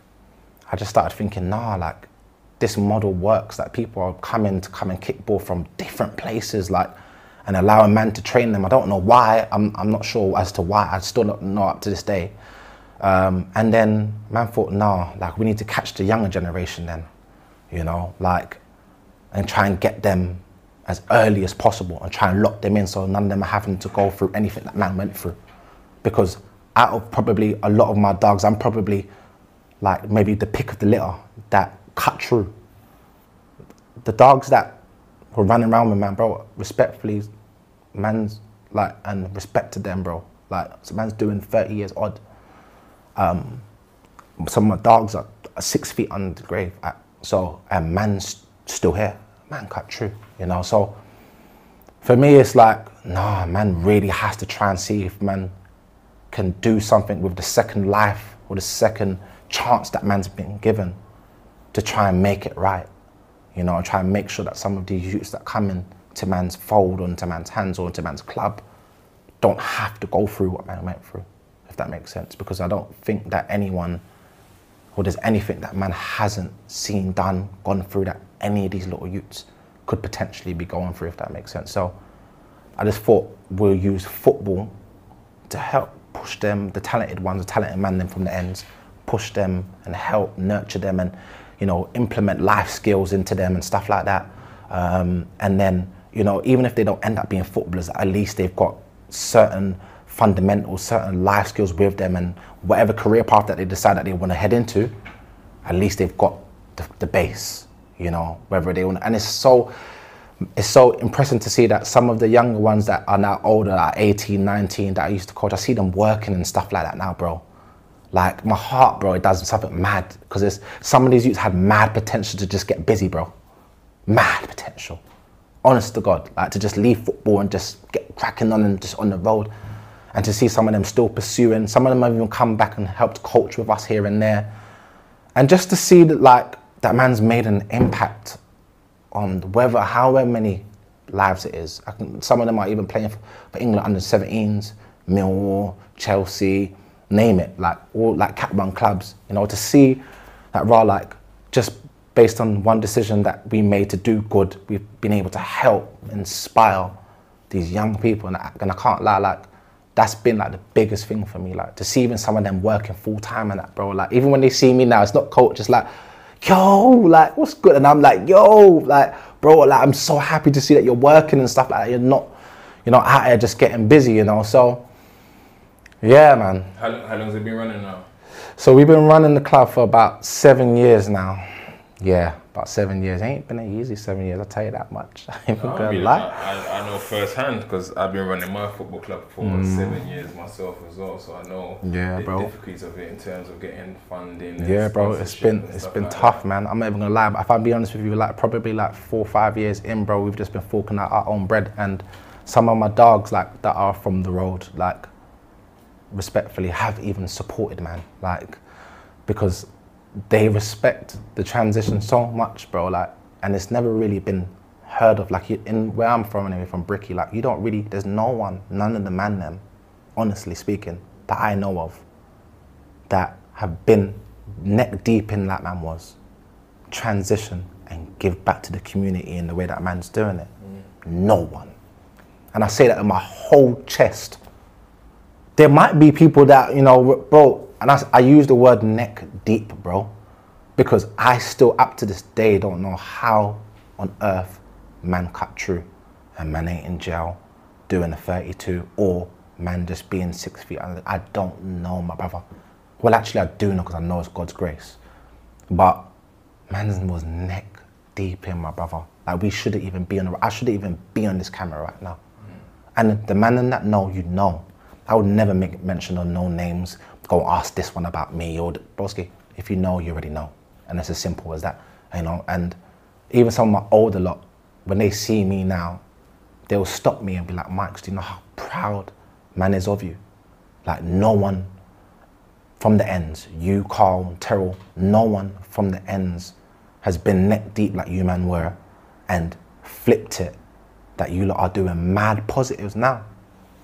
Speaker 3: I just started thinking nah like this model works that people are coming to come and kickball from different places like and allow a man to train them. I don't know why. I'm, I'm not sure as to why. I still don't know up to this day. Um, and then man thought, nah, like we need to catch the younger generation then, you know, like, and try and get them as early as possible and try and lock them in so none of them are having to go through anything that man went through. Because out of probably a lot of my dogs, I'm probably like maybe the pick of the litter that cut through. The dogs that were running around with man, bro, respectfully, man's like, and respect to them, bro. Like, so man's doing 30 years odd. Um, some of my dogs are, six feet under the grave. So, and man's still here. Man cut through, you know. So, for me, it's like, nah, man really has to try and see if man can do something with the second life or the second chance that man's been given to try and make it right you know, and try and make sure that some of these youths that come in to man's fold or into man's hands or into man's club don't have to go through what man went through, if that makes sense. Because I don't think that anyone or there's anything that man hasn't seen done, gone through that any of these little youths could potentially be going through, if that makes sense. So I just thought we'll use football to help push them, the talented ones, the talented man them from the ends, push them and help nurture them and, you know, implement life skills into them and stuff like that. Um, and then, you know, even if they don't end up being footballers, at least they've got certain fundamentals, certain life skills with them and whatever career path that they decide that they want to head into, at least they've got the, the base, you know, whether they want, and it's so, it's so impressive to see that some of the younger ones that are now older, like 18, 19, that I used to coach, I see them working and stuff like that now, bro. Like my heart, bro, it does something mad because some of these youths had mad potential to just get busy, bro. Mad potential. Honest to God, like to just leave football and just get cracking on and just on the road. And to see some of them still pursuing, some of them have even come back and helped coach with us here and there. And just to see that, like, that man's made an impact on whether, however many lives it is. Can, some of them are even playing for, for England under 17s, Millwall, Chelsea, name it, like all like Cat One clubs, you know, to see that raw like just based on one decision that we made to do good, we've been able to help inspire these young people. And I, and I can't lie, like that's been like the biggest thing for me, like to see even some of them working full time and that, bro. Like even when they see me now, it's not coach, just like, yo, like what's good? And I'm like, yo, like bro, like I'm so happy to see that you're working and stuff like that. You're not, you know, out here just getting busy, you know. So yeah, man.
Speaker 2: How, how long has it been running now?
Speaker 3: So we've been running the club for about seven years now. Yeah, about seven years. It Ain't been an easy seven years, I'll tell you that much. (laughs) I ain't
Speaker 2: no,
Speaker 3: gonna
Speaker 2: I, mean,
Speaker 3: lie.
Speaker 2: I, I know firsthand because I've been running my football club for mm. seven years myself as well, so I know
Speaker 3: yeah,
Speaker 2: the
Speaker 3: bro.
Speaker 2: difficulties of it in terms of getting funding.
Speaker 3: Yeah, bro, it's been it's been like tough, that. man. I'm not even gonna lie, but if I be honest with you, like probably like four or five years in, bro, we've just been forking out our own bread, and some of my dogs like that are from the road, like respectfully have even supported man like because they respect the transition so much bro like and it's never really been heard of like in where i'm from anyway from bricky like you don't really there's no one none of the man them honestly speaking that i know of that have been neck deep in that man was transition and give back to the community in the way that man's doing it. Mm. no one. And i say that in my whole chest. There might be people that, you know, bro, and I, I use the word neck deep, bro, because I still, up to this day, don't know how on earth man cut through and man ain't in jail doing a 32 or man just being six feet under. I don't know, my brother. Well, actually, I do know because I know it's God's grace. But man was neck deep in my brother. Like we shouldn't even be on. I shouldn't even be on this camera right now. And the man in that know, you know. I would never make mention of no names. Go ask this one about me or Broski. If you know, you already know, and it's as simple as that. You know, and even some of my older lot, when they see me now, they'll stop me and be like, Mike, do you know how proud man is of you? Like no one from the ends, you, Carl, Terrell, no one from the ends has been neck deep like you man were and flipped it that you lot are doing mad positives now.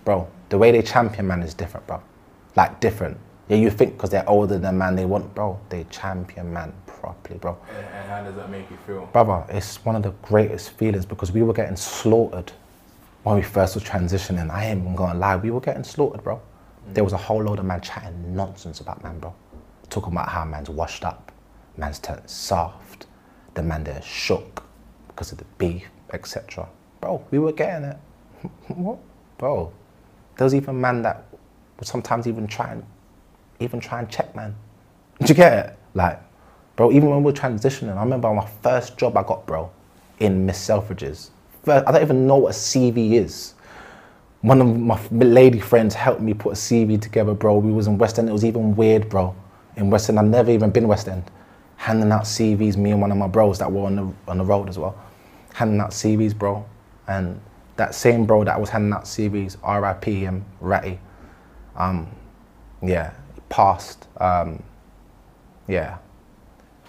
Speaker 3: Bro, the way they champion man is different, bro. Like different. Yeah, you think because they're older than man, they want, bro. They champion man properly, bro.
Speaker 2: And how does that make you feel,
Speaker 3: brother? It's one of the greatest feelings because we were getting slaughtered when we first were transitioning. I ain't even gonna lie, we were getting slaughtered, bro. Mm. There was a whole load of man chatting nonsense about man, bro. Talking about how man's washed up, man's turned soft, the man there shook because of the beef, etc. Bro, we were getting it. (laughs) what, bro? There was even man that would sometimes even try and even try and check man. Did you get it? Like, bro, even when we were transitioning, I remember my first job I got, bro, in Miss Selfridges. First, I don't even know what a CV is. One of my lady friends helped me put a CV together, bro. We was in West End. It was even weird, bro. In West End, I've never even been West End. Handing out CVs, me and one of my bros that were on the on the road as well, handing out CVs, bro. And that same bro that was handing out CVs, RIP him, Ratty, um, yeah, passed. Um, yeah,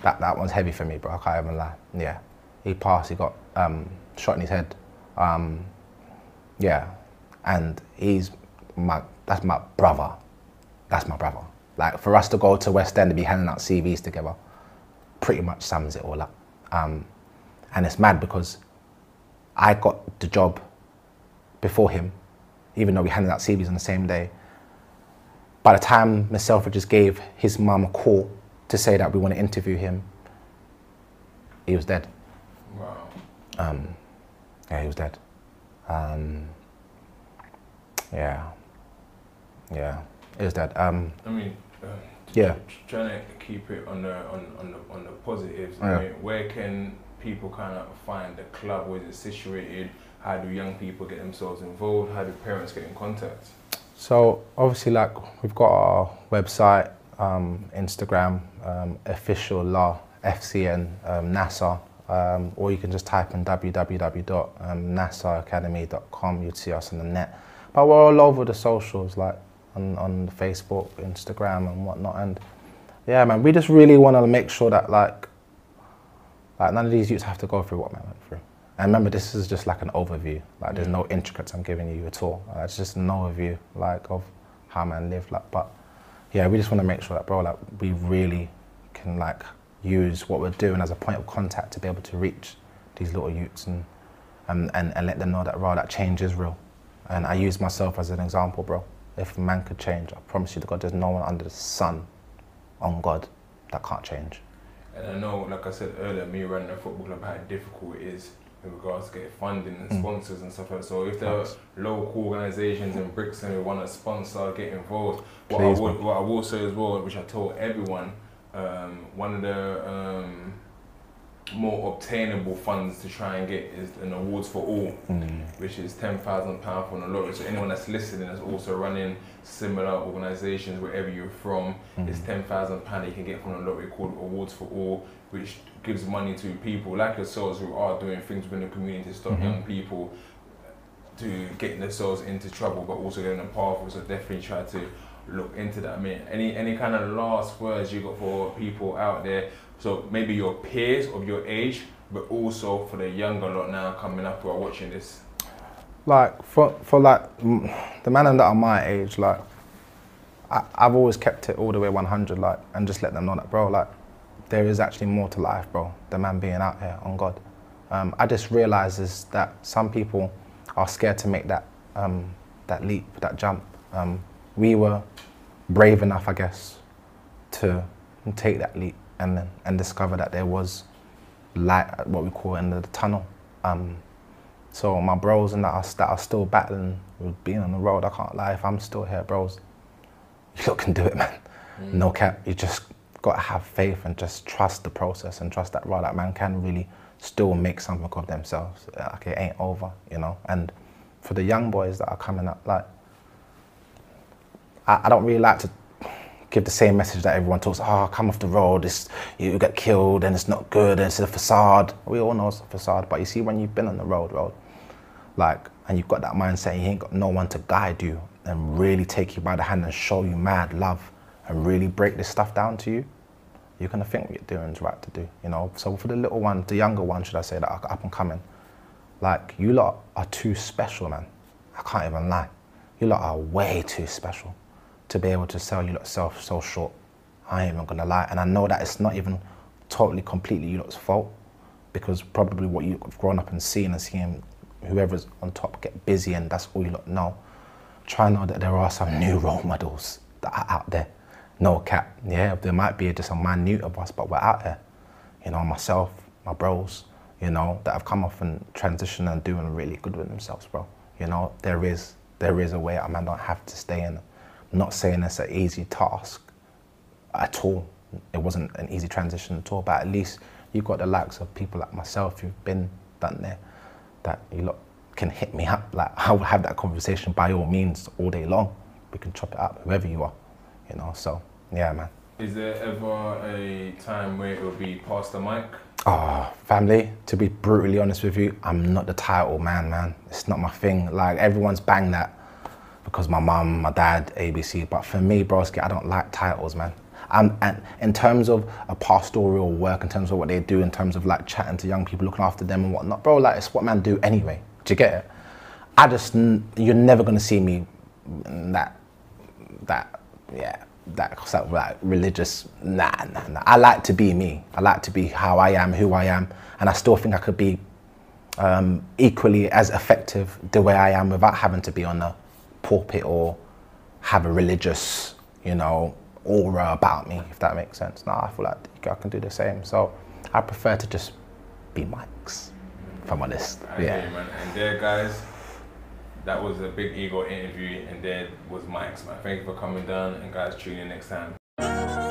Speaker 3: that, that one's heavy for me, bro. I can't even lie. Yeah, he passed. He got um, shot in his head. Um, yeah, and he's my that's my brother. That's my brother. Like for us to go to West End and be handing out CVs together, pretty much sums it all up. Um, and it's mad because I got the job before him, even though we handed out CVs on the same day. By the time Miss Selfridges gave his mum a call to say that we want to interview him, he was dead.
Speaker 2: Wow.
Speaker 3: Yeah, he was dead. Um, yeah, yeah, he was dead. Um,
Speaker 2: I mean, uh,
Speaker 3: yeah.
Speaker 2: trying to keep it on the on, on the on the positives.
Speaker 3: Yeah.
Speaker 2: I mean, where can people kind of find the club? Where is it situated? How do young people get themselves involved? How do parents get in contact?
Speaker 3: So obviously, like we've got our website, um, Instagram, um, official law FCN um, NASA, um, or you can just type in www.nasaacademy.com. You'd see us on the net. But we're all over the socials, like on, on Facebook, Instagram, and whatnot. And yeah, man, we just really want to make sure that like, like none of these youths have to go through what man. And remember, this is just like an overview. Like, there's no intricates I'm giving you at all. Uh, it's just an overview, like, of how man live. Like, but yeah, we just want to make sure that, bro, like, we really can like use what we're doing as a point of contact to be able to reach these little youths and and, and, and let them know that, bro, that change is real. And I use myself as an example, bro. If man could change, I promise you to God, there's no one under the sun on God that can't change.
Speaker 2: And I know, like I said earlier, me running a football club, how difficult it is in regards to getting funding and
Speaker 3: Mm.
Speaker 2: sponsors and stuff like that. So if there are local organisations in Brixton who want to sponsor, get involved, what,
Speaker 3: Please,
Speaker 2: I would,
Speaker 3: man.
Speaker 2: what I will say as well, which I told everyone, um, one of the um, more obtainable funds to try and get is an awards for all, which is ten thousand pound from the lottery. So anyone that's listening that's also running similar organisations wherever you're from, it's ten thousand pound you can get from the lottery called Awards for All, which gives money to people like yourselves who are doing things within the community to stop mm-hmm. young people to getting themselves into trouble, but also getting them powerful. So definitely try to look into that. I mean, any any kind of last words you got for people out there? So maybe your peers of your age, but also for the younger lot now coming up who are watching this.
Speaker 3: like for for like the man that are my age, like I, I've always kept it all the way 100, like, and just let them know that, bro, like there is actually more to life, bro. The man being out here on God. Um, I just realizes that some people are scared to make that um, that leap, that jump. Um, we were brave enough, I guess, to take that leap and and discover that there was light at what we call end of the tunnel. Um, so my bros and that are, that are still battling with being on the road, I can't lie. If I'm still here, bros, (laughs) you lot can do it, man. No cap. You just got to have faith and just trust the process and trust that raw that man can really still make something of themselves. Like it ain't over, you know. And for the young boys that are coming up, like I, I don't really like to give the same message that everyone talks. Oh, come off the road. It's, you get killed and it's not good and it's a facade. We all know it's a facade, but you see when you've been on the road, road, like, and you've got that mindset, you ain't got no one to guide you and really take you by the hand and show you mad love and really break this stuff down to you. You're gonna think what you're doing is right to do, you know. So for the little ones, the younger ones, should I say, that are up and coming, like you lot are too special, man. I can't even lie. You lot are way too special to be able to sell you lot self so short. I ain't even gonna lie. And I know that it's not even totally completely you lot's fault because probably what you've grown up and seen and seeing whoever's on top get busy and that's all you lot know. Try and know that there are some new role models that are out there. No cap. Yeah, there might be just a minute of us, but we're out there. You know, myself, my bros, you know, that have come off and transitioned and doing really good with themselves, bro. You know, there is there is a way a man don't have to stay in. I'm not saying it's an easy task at all. It wasn't an easy transition at all, but at least you've got the likes of people like myself who've been done there that you lot can hit me up. Like I will have that conversation by all means all day long. We can chop it up, whoever you are. You know, so yeah man.
Speaker 2: Is there ever a time where it will be Pastor Mike?
Speaker 3: Oh, family, to be brutally honest with you, I'm not the title man, man. It's not my thing. Like everyone's banged that because my mum, my dad, ABC. But for me, broski, I don't like titles, man. Um, and in terms of a pastoral work, in terms of what they do, in terms of like chatting to young people, looking after them and whatnot, bro, like it's what man do anyway. Do you get it? I just, n- you're never gonna see me that, that, yeah, that sort of like religious. Nah, nah, nah. I like to be me. I like to be how I am, who I am, and I still think I could be um, equally as effective the way I am without having to be on a pulpit or have a religious you know, aura about me, if that makes sense. Now I feel like I can do the same. So I prefer to just be Mike's, if I'm honest. Yeah.
Speaker 2: And there, guys, that was a big ego interview, and there was Mike's, man. Thank you for coming down, and guys, tune in next time.